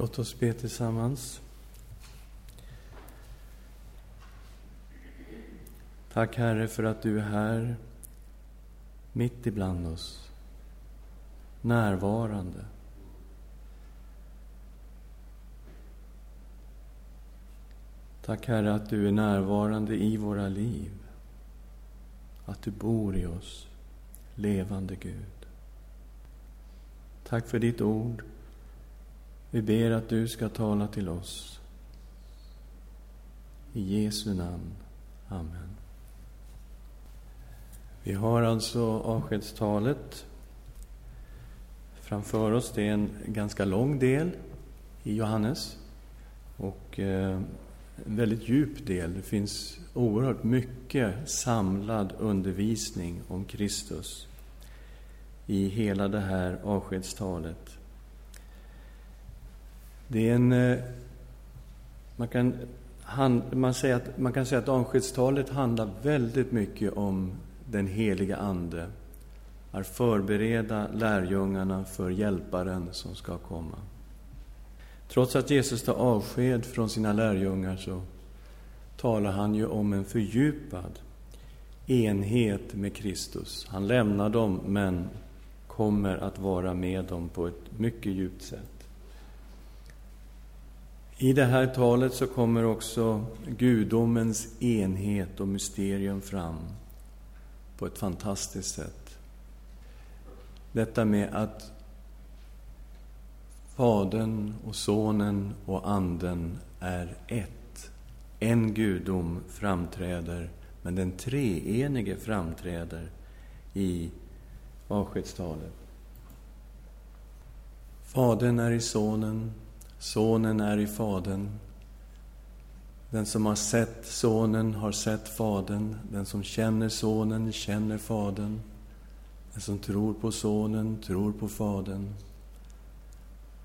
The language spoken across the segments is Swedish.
Låt oss be tillsammans. Tack Herre för att du är här, mitt ibland oss, närvarande. Tack Herre att du är närvarande i våra liv, att du bor i oss, levande Gud. Tack för ditt ord. Vi ber att du ska tala till oss. I Jesu namn. Amen. Vi har alltså avskedstalet framför oss. Det är en ganska lång del i Johannes och eh, en väldigt djup del. Det finns oerhört mycket samlad undervisning om Kristus i hela det här avskedstalet. Det är en... Eh, man kan, man, säger att, man kan säga att avskedstalet handlar väldigt mycket om den heliga Ande, att förbereda lärjungarna för Hjälparen som ska komma. Trots att Jesus tar avsked från sina lärjungar så talar han ju om en fördjupad enhet med Kristus. Han lämnar dem, men kommer att vara med dem på ett mycket djupt sätt. I det här talet så kommer också gudomens enhet och mysterium fram på ett fantastiskt sätt. Detta med att Fadern och Sonen och Anden är ett. En gudom framträder, men den treenige framträder i avskedstalet. Fadern är i Sonen, Sonen är i Fadern. Den som har sett Sonen har sett Fadern. Den som känner Sonen känner Fadern. Den som tror på Sonen tror på Fadern.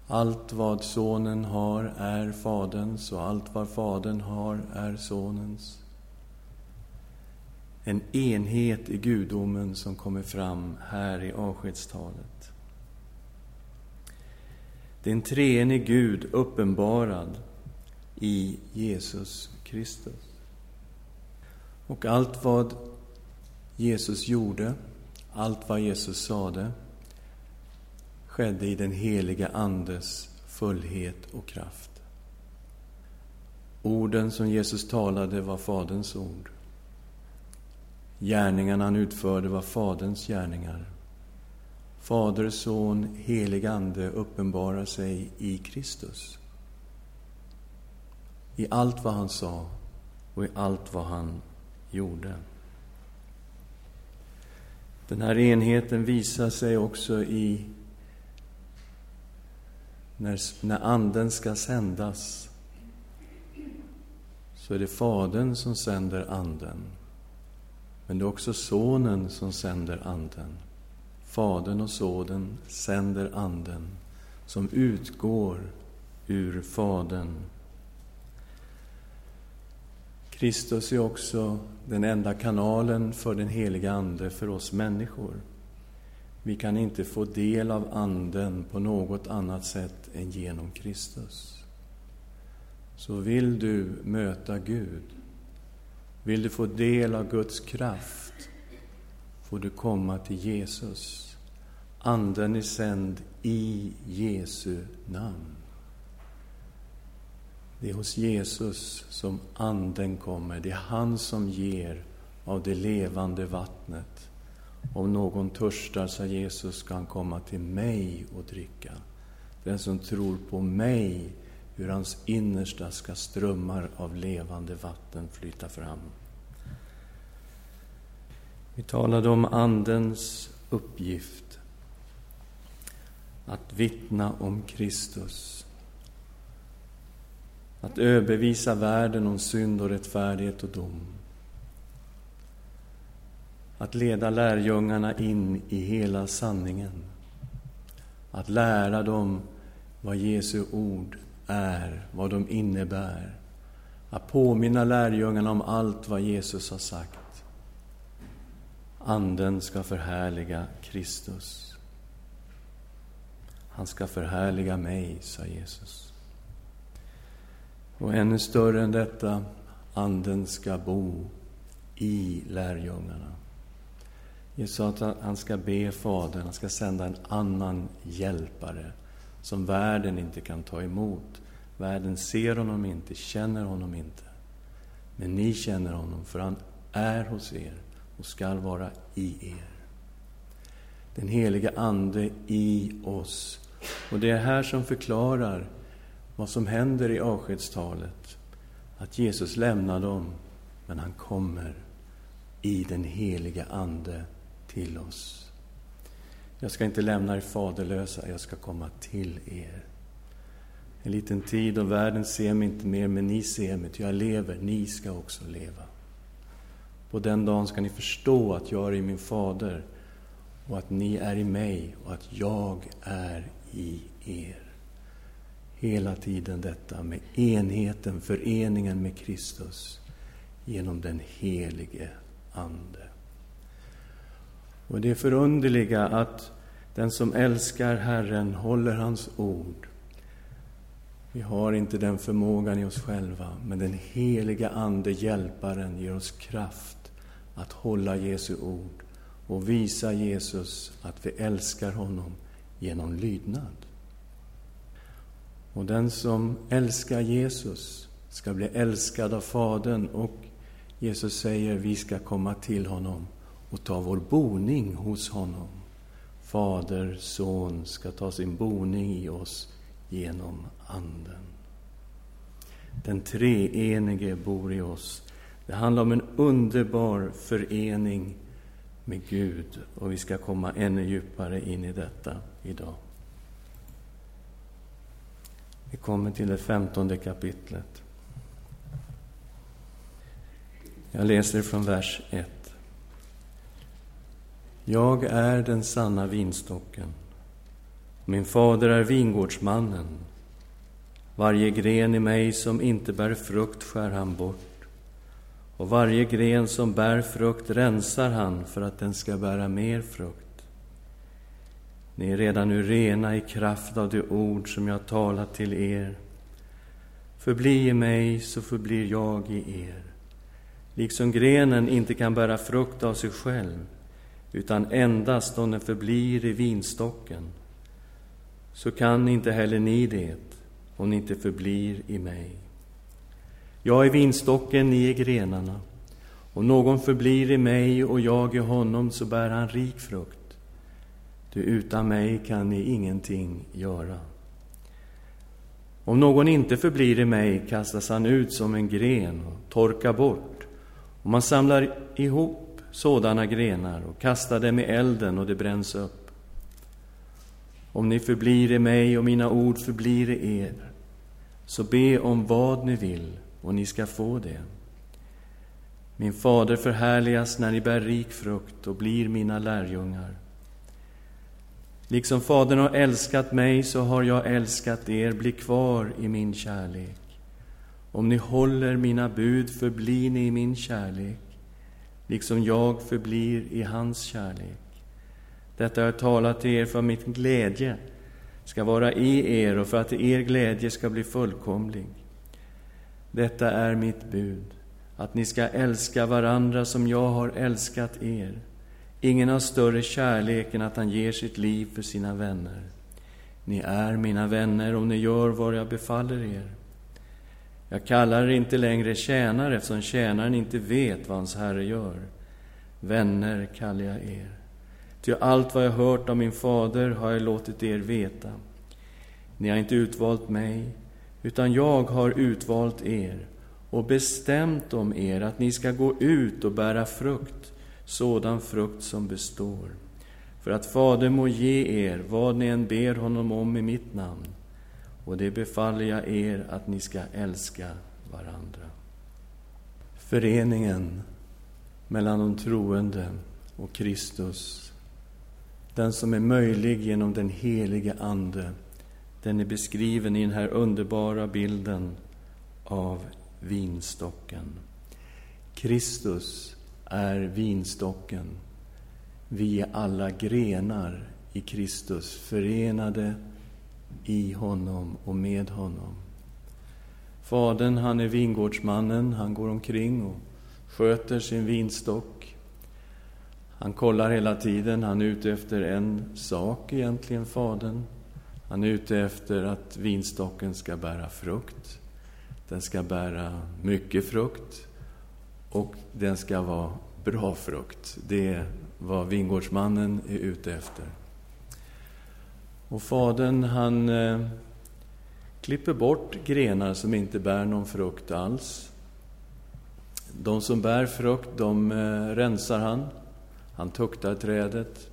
Allt vad Sonen har är Faderns och allt vad Fadern har är Sonens. En enhet i gudomen som kommer fram här i avskedstalet den treenige treenig Gud uppenbarad i Jesus Kristus. Och allt vad Jesus gjorde, allt vad Jesus sade, skedde i den heliga Andes fullhet och kraft. Orden som Jesus talade var Faderns ord. Gärningarna han utförde var Faderns gärningar. Fader, Son, helig Ande uppenbarar sig i Kristus. I allt vad han sa och i allt vad han gjorde. Den här enheten visar sig också i när, när Anden ska sändas så är det Fadern som sänder Anden. Men det är också Sonen som sänder Anden. Fadern och Sonen sänder Anden som utgår ur Fadern. Kristus är också den enda kanalen för den heliga Ande för oss människor. Vi kan inte få del av Anden på något annat sätt än genom Kristus. Så vill du möta Gud, vill du få del av Guds kraft, får du komma till Jesus. Anden är sänd i Jesu namn. Det är hos Jesus som Anden kommer. Det är han som ger av det levande vattnet. Om någon törstar, sa Jesus, ska han komma till mig och dricka. Den som tror på mig, ur hans innersta ska strömmar av levande vatten flyta fram. Vi talade om Andens uppgift att vittna om Kristus. Att överbevisa världen om synd och rättfärdighet och dom. Att leda lärjungarna in i hela sanningen. Att lära dem vad Jesu ord är, vad de innebär. Att påminna lärjungarna om allt vad Jesus har sagt. Anden ska förhärliga Kristus. Han ska förhärliga mig, sa Jesus. Och ännu större än detta, Anden ska bo i lärjungarna. Jesus sa att han ska be Fadern, han ska sända en annan hjälpare som världen inte kan ta emot. Världen ser honom inte, känner honom inte. Men ni känner honom, för han är hos er och skall vara i er. Den helige Ande i oss. Och det är här som förklarar vad som händer i avskedstalet. Att Jesus lämnar dem, men han kommer i den helige Ande till oss. Jag ska inte lämna er faderlösa, jag ska komma till er. En liten tid och världen ser mig inte mer, men ni ser mig, ty jag lever, ni ska också leva. På den dagen ska ni förstå att jag är i min fader och att ni är i mig och att jag är i er. Hela tiden detta med enheten, föreningen med Kristus genom den helige Ande. Och det är förunderliga att den som älskar Herren håller hans ord. Vi har inte den förmågan i oss själva, men den heliga Ande, Hjälparen, ger oss kraft att hålla Jesu ord och visa Jesus att vi älskar honom genom lydnad. Och den som älskar Jesus ska bli älskad av Fadern och Jesus säger vi ska komma till honom och ta vår boning hos honom. Fader, Son ska ta sin boning i oss genom Anden. Den treenige bor i oss. Det handlar om en underbar förening med Gud och vi ska komma ännu djupare in i detta idag. Vi kommer till det femtonde kapitlet. Jag läser från vers 1. Jag är den sanna vinstocken. Min fader är vingårdsmannen. Varje gren i mig som inte bär frukt skär han bort och varje gren som bär frukt rensar han för att den ska bära mer frukt. Ni är redan nu rena i kraft av det ord som jag talat till er. Förbli i mig, så förblir jag i er. Liksom grenen inte kan bära frukt av sig själv, utan endast om den förblir i vinstocken, så kan inte heller ni det, om ni inte förblir i mig. Jag är vinstocken, ni är grenarna. Om någon förblir i mig och jag i honom, så bär han rik frukt. Du utan mig kan ni ingenting göra. Om någon inte förblir i mig kastas han ut som en gren och torkar bort. Och man samlar ihop sådana grenar och kastar dem i elden och det bränns upp. Om ni förblir i mig och mina ord förblir i er, så be om vad ni vill och ni ska få det. Min fader förhärligas när ni bär rik frukt och blir mina lärjungar. Liksom Fadern har älskat mig så har jag älskat er, bli kvar i min kärlek. Om ni håller mina bud förblir ni i min kärlek, liksom jag förblir i hans kärlek. Detta har jag talat till er för att min glädje ska vara i er och för att er glädje ska bli fullkomlig. Detta är mitt bud, att ni ska älska varandra som jag har älskat er. Ingen har större kärlek än att han ger sitt liv för sina vänner. Ni är mina vänner om ni gör vad jag befaller er. Jag kallar er inte längre tjänare eftersom tjänaren inte vet vad hans herre gör. Vänner kallar jag er. Ty allt vad jag hört av min fader har jag låtit er veta. Ni har inte utvalt mig, utan jag har utvalt er och bestämt om er att ni ska gå ut och bära frukt, sådan frukt som består, för att Fader må ge er vad ni än ber honom om i mitt namn. Och det befaller jag er att ni ska älska varandra. Föreningen mellan de troende och Kristus, den som är möjlig genom den helige Ande, den är beskriven i den här underbara bilden av vinstocken. Kristus är vinstocken. Vi är alla grenar i Kristus, förenade i honom och med honom. Fadern, han är vingårdsmannen, han går omkring och sköter sin vinstock. Han kollar hela tiden, han är ute efter en sak egentligen, Fadern. Han är ute efter att vinstocken ska bära frukt. Den ska bära mycket frukt och den ska vara bra frukt. Det är vad vingårdsmannen är ute efter. Och Fadern, han eh, klipper bort grenar som inte bär någon frukt alls. De som bär frukt, de eh, rensar han. Han tuktar trädet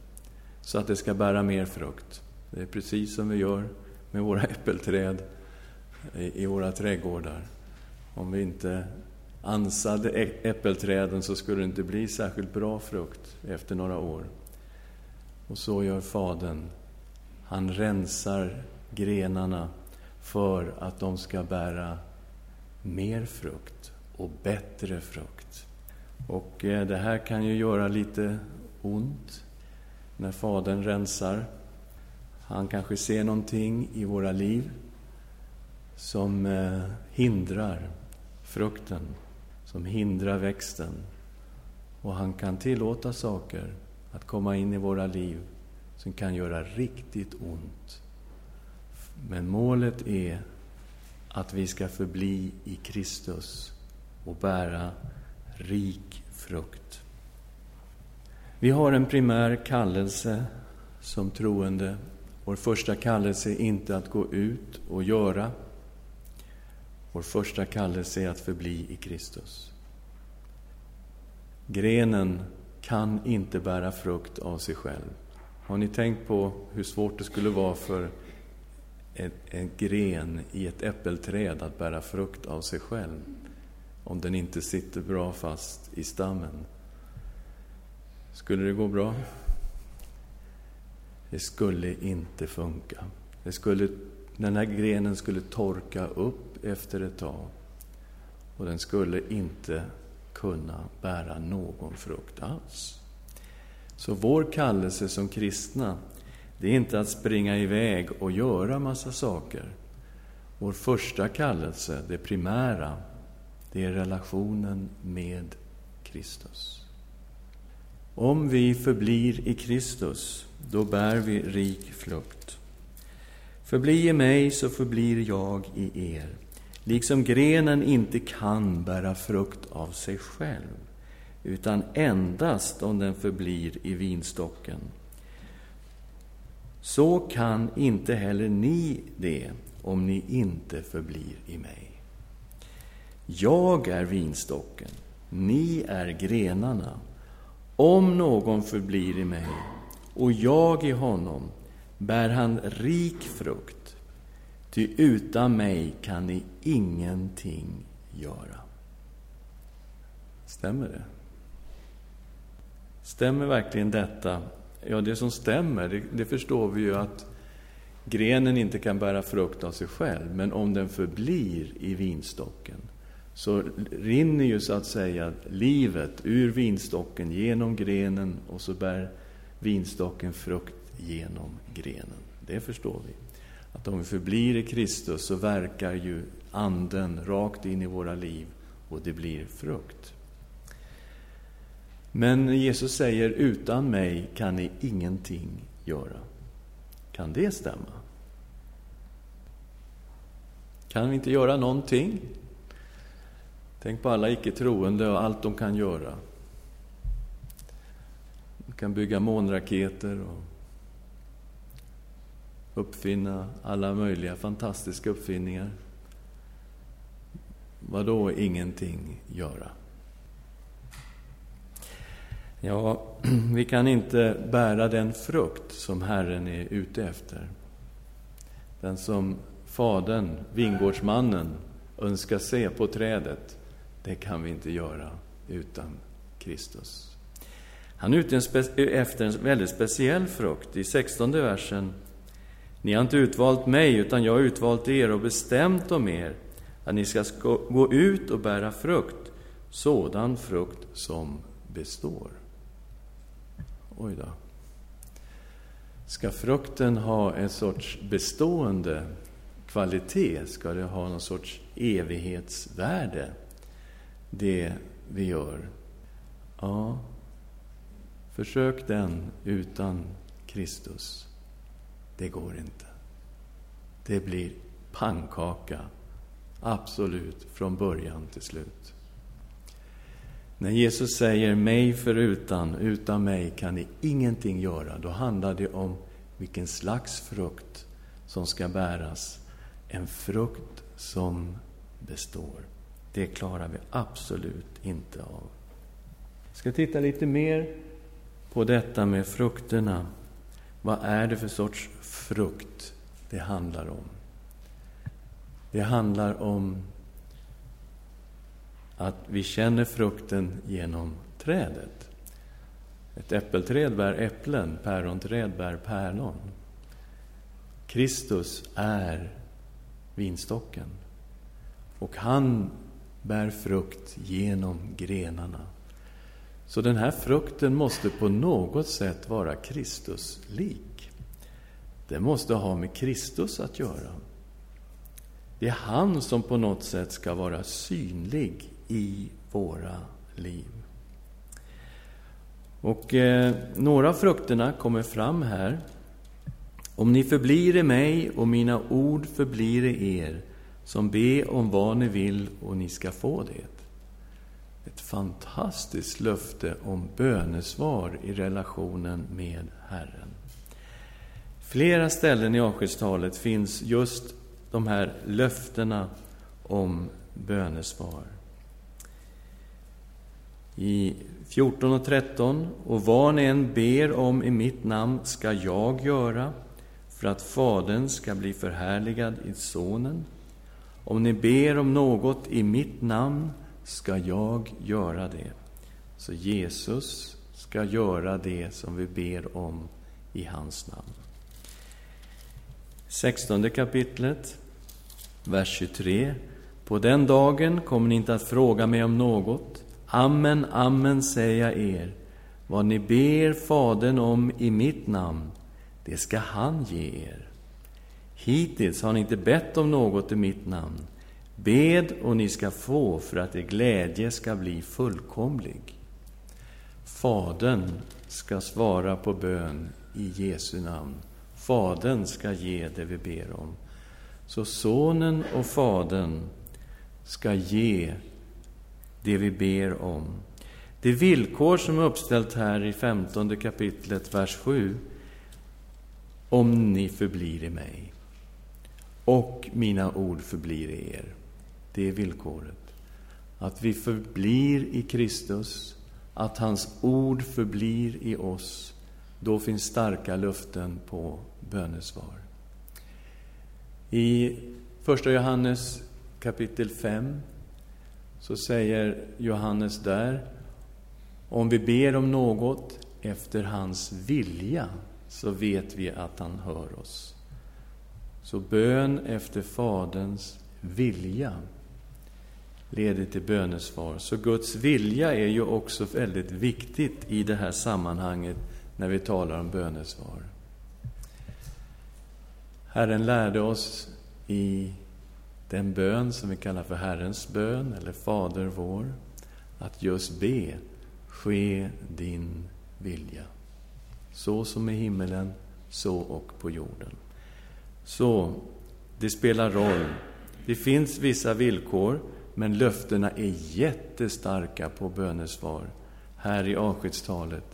så att det ska bära mer frukt. Det är precis som vi gör med våra äppelträd i, våra trädgårdar. Om vi inte ansade äppelträden så skulle det inte bli särskilt bra frukt efter några år. Och så gör Fadern. Han rensar grenarna för att de ska bära mer frukt och bättre frukt. Och eh, det här kan ju göra lite ont när Fadern rensar. Han kanske ser någonting i våra liv som eh, hindrar frukten, som hindrar växten. Och han kan tillåta saker att komma in i våra liv som kan göra riktigt ont. Men målet är att vi ska förbli i Kristus och bära rik frukt. Vi har en primär kallelse som troende. Vår första kallelse är inte att gå ut och göra. Vår första kallelse är att förbli i Kristus. Grenen kan inte bära frukt av sig själv. Har ni tänkt på hur svårt det skulle vara för en, en gren i ett äppelträd att bära frukt av sig själv om den inte sitter bra fast i stammen? Skulle det gå bra? Det skulle inte funka. Det skulle, den här grenen skulle torka upp efter ett tag och den skulle inte kunna bära någon frukt alls. Så vår kallelse som kristna, det är inte att springa iväg och göra massa saker. Vår första kallelse, det primära, det är relationen med Kristus. Om vi förblir i Kristus, då bär vi rik frukt. Förbli i mig, så förblir jag i er. Liksom grenen inte kan bära frukt av sig själv, utan endast om den förblir i vinstocken. Så kan inte heller ni det, om ni inte förblir i mig. Jag är vinstocken, ni är grenarna. Om någon förblir i mig och jag i honom bär han rik frukt, ty utan mig kan ni ingenting göra. Stämmer det? Stämmer verkligen detta? Ja, det som stämmer, det, det förstår vi ju att grenen inte kan bära frukt av sig själv, men om den förblir i vinstocken så rinner ju så att säga livet ur vinstocken genom grenen och så bär vinstocken frukt genom grenen. Det förstår vi. Att om vi förblir i Kristus så verkar ju Anden rakt in i våra liv och det blir frukt. Men Jesus säger, utan mig kan ni ingenting göra. Kan det stämma? Kan vi inte göra någonting? Tänk på alla icke-troende och allt de kan göra. De kan bygga månraketer och uppfinna alla möjliga fantastiska uppfinningar. Vad då ingenting göra? Ja, vi kan inte bära den frukt som Herren är ute efter. Den som Fadern, vingårdsmannen, önskar se på trädet, det kan vi inte göra utan Kristus. Han är ute efter en väldigt speciell frukt. I 16 versen. Ni har inte utvalt mig, utan jag har utvalt er och bestämt om er att ni ska gå ut och bära frukt, sådan frukt som består. Oj då. Ska frukten ha en sorts bestående kvalitet? Ska det ha någon sorts evighetsvärde, det vi gör? Ja, försök den utan Kristus. Det går inte. Det blir pannkaka, absolut, från början till slut. När Jesus säger mig förutan, utan mig kan ni ingenting göra, då handlar det om vilken slags frukt som ska bäras. En frukt som består. Det klarar vi absolut inte av. Jag ska titta lite mer på detta med frukterna. Vad är det för sorts frukt det handlar om? Det handlar om att vi känner frukten genom trädet. Ett äppelträd bär äpplen, päronträd bär päron. Kristus är vinstocken. Och han bär frukt genom grenarna. Så den här frukten måste på något sätt vara Kristuslik. Den måste ha med Kristus att göra. Det är han som på något sätt ska vara synlig i våra liv. Och eh, några av frukterna kommer fram här. Om ni förblir i mig och mina ord förblir i er, som be om vad ni vill och ni ska få det. Ett fantastiskt löfte om bönesvar i relationen med Herren. Flera ställen i avskedstalet finns just de här löftena om bönesvar. I 14 och 13. Och vad ni än ber om i mitt namn ska jag göra för att Fadern ska bli förhärligad i Sonen. Om ni ber om något i mitt namn ska jag göra det. Så Jesus ska göra det som vi ber om i hans namn. 16 kapitlet, vers 23. På den dagen kommer ni inte att fråga mig om något. Amen, amen, säger jag er. Vad ni ber Fadern om i mitt namn, det ska han ge er. Hittills har ni inte bett om något i mitt namn. Bed och ni ska få för att er glädje ska bli fullkomlig. Fadern ska svara på bön i Jesu namn. Fadern ska ge det vi ber om. Så Sonen och Fadern ska ge det vi ber om. Det villkor som är uppställt här i 15 kapitlet, vers 7. Om ni förblir i mig och mina ord förblir i er. Det är villkoret. Att vi förblir i Kristus, att hans ord förblir i oss. Då finns starka löften på bönesvar. I Första Johannes kapitel 5 så säger Johannes där, om vi ber om något efter hans vilja, så vet vi att han hör oss. Så bön efter Faderns vilja leder till bönesvar. Så Guds vilja är ju också väldigt viktigt i det här sammanhanget när vi talar om bönesvar. Herren lärde oss i den bön som vi kallar för Herrens bön, eller Fader vår, att just be, ske din vilja. Så som i himmelen, så och på jorden. Så, det spelar roll. Det finns vissa villkor, men löftena är jättestarka på bönesvar. Här i avskedstalet,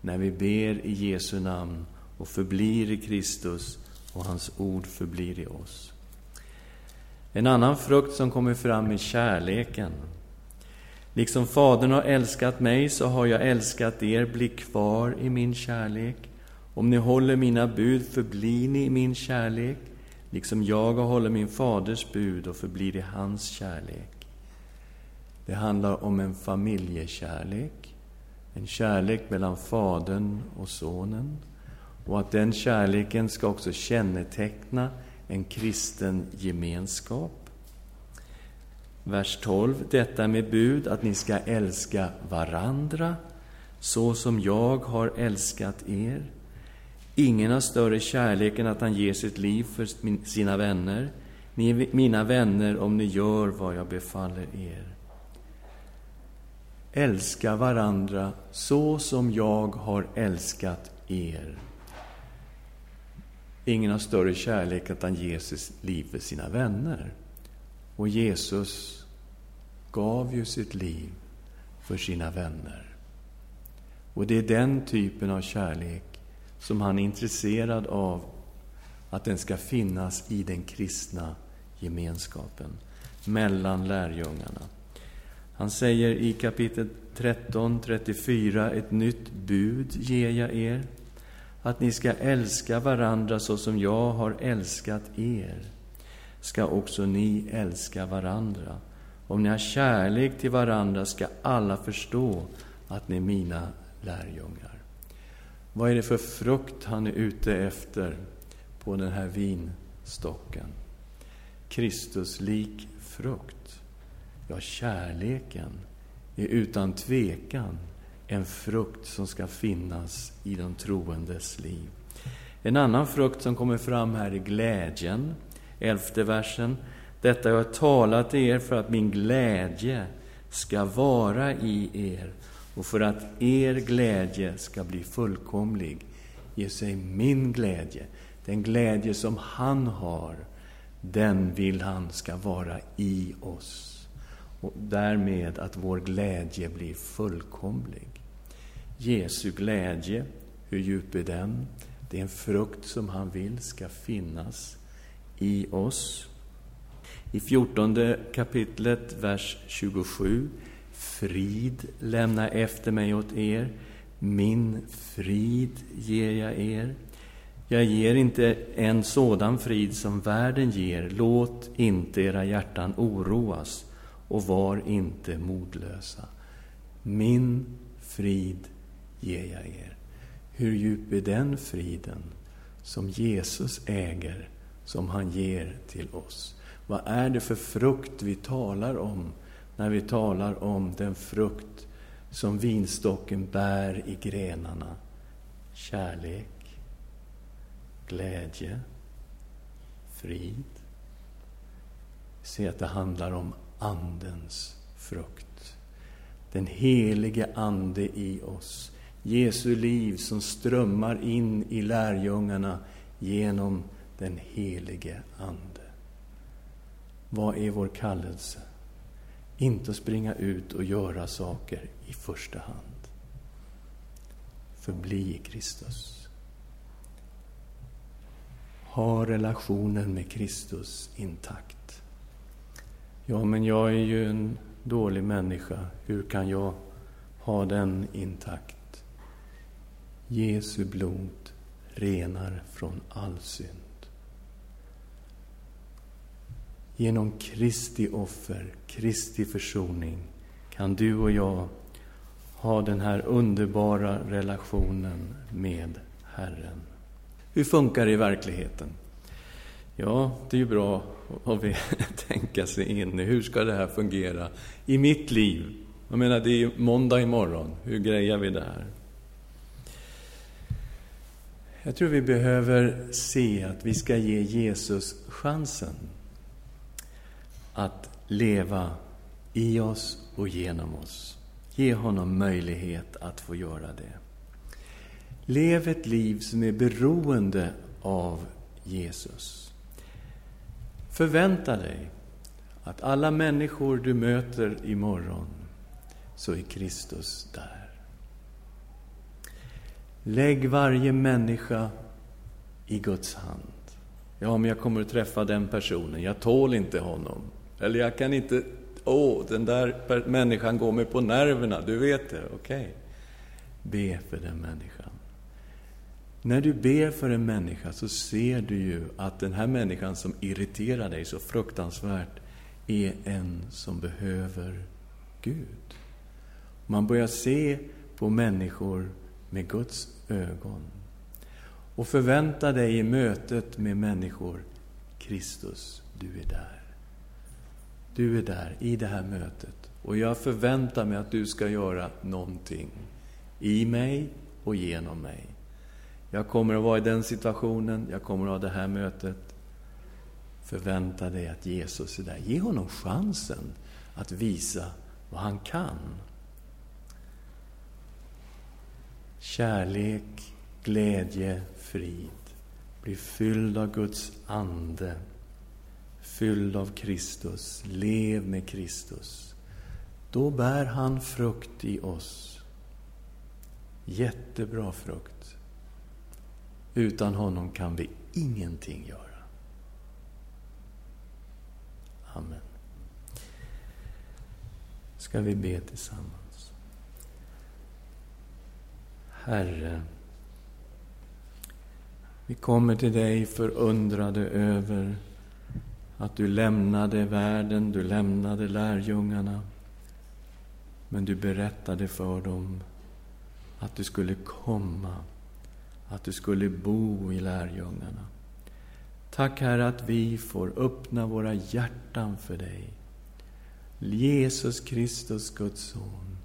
när vi ber i Jesu namn och förblir i Kristus och hans ord förblir i oss. En annan frukt som kommer fram är kärleken. Liksom Fadern har älskat mig, så har jag älskat er. Bli kvar i min kärlek. Om ni håller mina bud förblir ni i min kärlek, liksom jag håller min faders bud och förblir i hans kärlek. Det handlar om en familjekärlek, en kärlek mellan Fadern och Sonen. Och att den kärleken ska också känneteckna en kristen gemenskap. Vers 12. Detta med bud att ni ska älska varandra så som jag har älskat er. Ingen har större kärlek än att han ger sitt liv för sina vänner. Ni är mina vänner om ni gör vad jag befaller er. Älska varandra så som jag har älskat er. Ingen har större kärlek än att han ger sitt liv för sina vänner. Och Jesus gav ju sitt liv för sina vänner. Och det är den typen av kärlek som han är intresserad av att den ska finnas i den kristna gemenskapen mellan lärjungarna. Han säger i kapitel 13, 34, ett nytt bud ger jag er, att ni ska älska varandra så som jag har älskat er, ska också ni älska varandra. Om ni har kärlek till varandra ska alla förstå att ni är mina lärjungar. Vad är det för frukt han är ute efter på den här vinstocken? Kristuslik frukt. Ja, kärleken är utan tvekan en frukt som ska finnas i de troendes liv. En annan frukt som kommer fram här är glädjen, elfte versen. Detta jag har talat till er för att min glädje ska vara i er och för att er glädje ska bli fullkomlig. Ge sig min glädje, den glädje som han har, den vill han ska vara i oss. Och därmed att vår glädje blir fullkomlig. Jesu glädje, hur djup är den? Det är en frukt som han vill ska finnas i oss. I fjortonde kapitlet, vers 27. Frid lämnar efter mig åt er, min frid ger jag er. Jag ger inte en sådan frid som världen ger. Låt inte era hjärtan oroas och var inte modlösa. Min frid ger jag er. Hur djup är den friden som Jesus äger, som han ger till oss? Vad är det för frukt vi talar om när vi talar om den frukt som vinstocken bär i grenarna? Kärlek, glädje, frid. Se att det handlar om Andens frukt. Den helige Ande i oss. Jesu liv som strömmar in i lärjungarna genom den helige Ande. Vad är vår kallelse? Inte att springa ut och göra saker i första hand. Förbli i Kristus. Ha relationen med Kristus intakt. Ja, men jag är ju en dålig människa. Hur kan jag ha den intakt? Jesu blod renar från all synd. Genom Kristi offer, Kristi försoning kan du och jag ha den här underbara relationen med Herren. Hur funkar det i verkligheten? Ja, det är ju bra att tänka sig in i hur ska det här fungera i mitt liv. Jag menar, det är ju måndag imorgon. Hur grejar vi det här? Jag tror vi behöver se att vi ska ge Jesus chansen att leva i oss och genom oss. Ge honom möjlighet att få göra det. Lev ett liv som är beroende av Jesus. Förvänta dig att alla människor du möter imorgon, så är Kristus där. Lägg varje människa i Guds hand. Ja, men jag kommer att träffa den personen. Jag tål inte honom. Eller jag kan inte, åh, den där människan går mig på nerverna, du vet det, okej. Okay. Be för den människan. När du ber för en människa så ser du ju att den här människan som irriterar dig så fruktansvärt är en som behöver Gud. Man börjar se på människor med Guds ögon. Och förvänta dig i mötet med människor, Kristus, du är där. Du är där i det här mötet och jag förväntar mig att du ska göra någonting i mig och genom mig. Jag kommer att vara i den situationen, jag kommer att ha det här mötet. förvänta dig att Jesus är där. Ge honom chansen att visa vad han kan. Kärlek, glädje, frid. Bli fylld av Guds ande. Fylld av Kristus. Lev med Kristus. Då bär han frukt i oss. Jättebra frukt. Utan honom kan vi ingenting göra. Amen. Ska vi be tillsammans. Herre, vi kommer till dig förundrade över att du lämnade världen, du lämnade lärjungarna. Men du berättade för dem att du skulle komma, att du skulle bo i lärjungarna. Tack Herre att vi får öppna våra hjärtan för dig. Jesus Kristus, Guds son,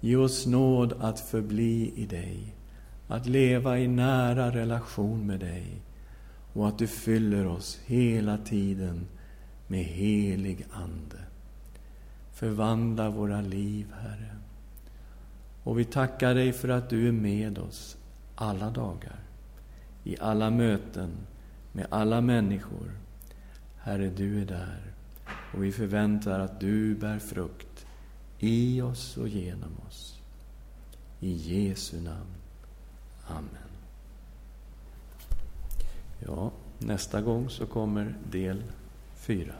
ge oss nåd att förbli i dig, att leva i nära relation med dig och att du fyller oss hela tiden med helig Ande. Förvandla våra liv, Herre. Och vi tackar dig för att du är med oss alla dagar, i alla möten, med alla människor. Herre, du är där och vi förväntar att du bär frukt i oss och genom oss. I Jesu namn. Amen. Ja, nästa gång så kommer del fyra.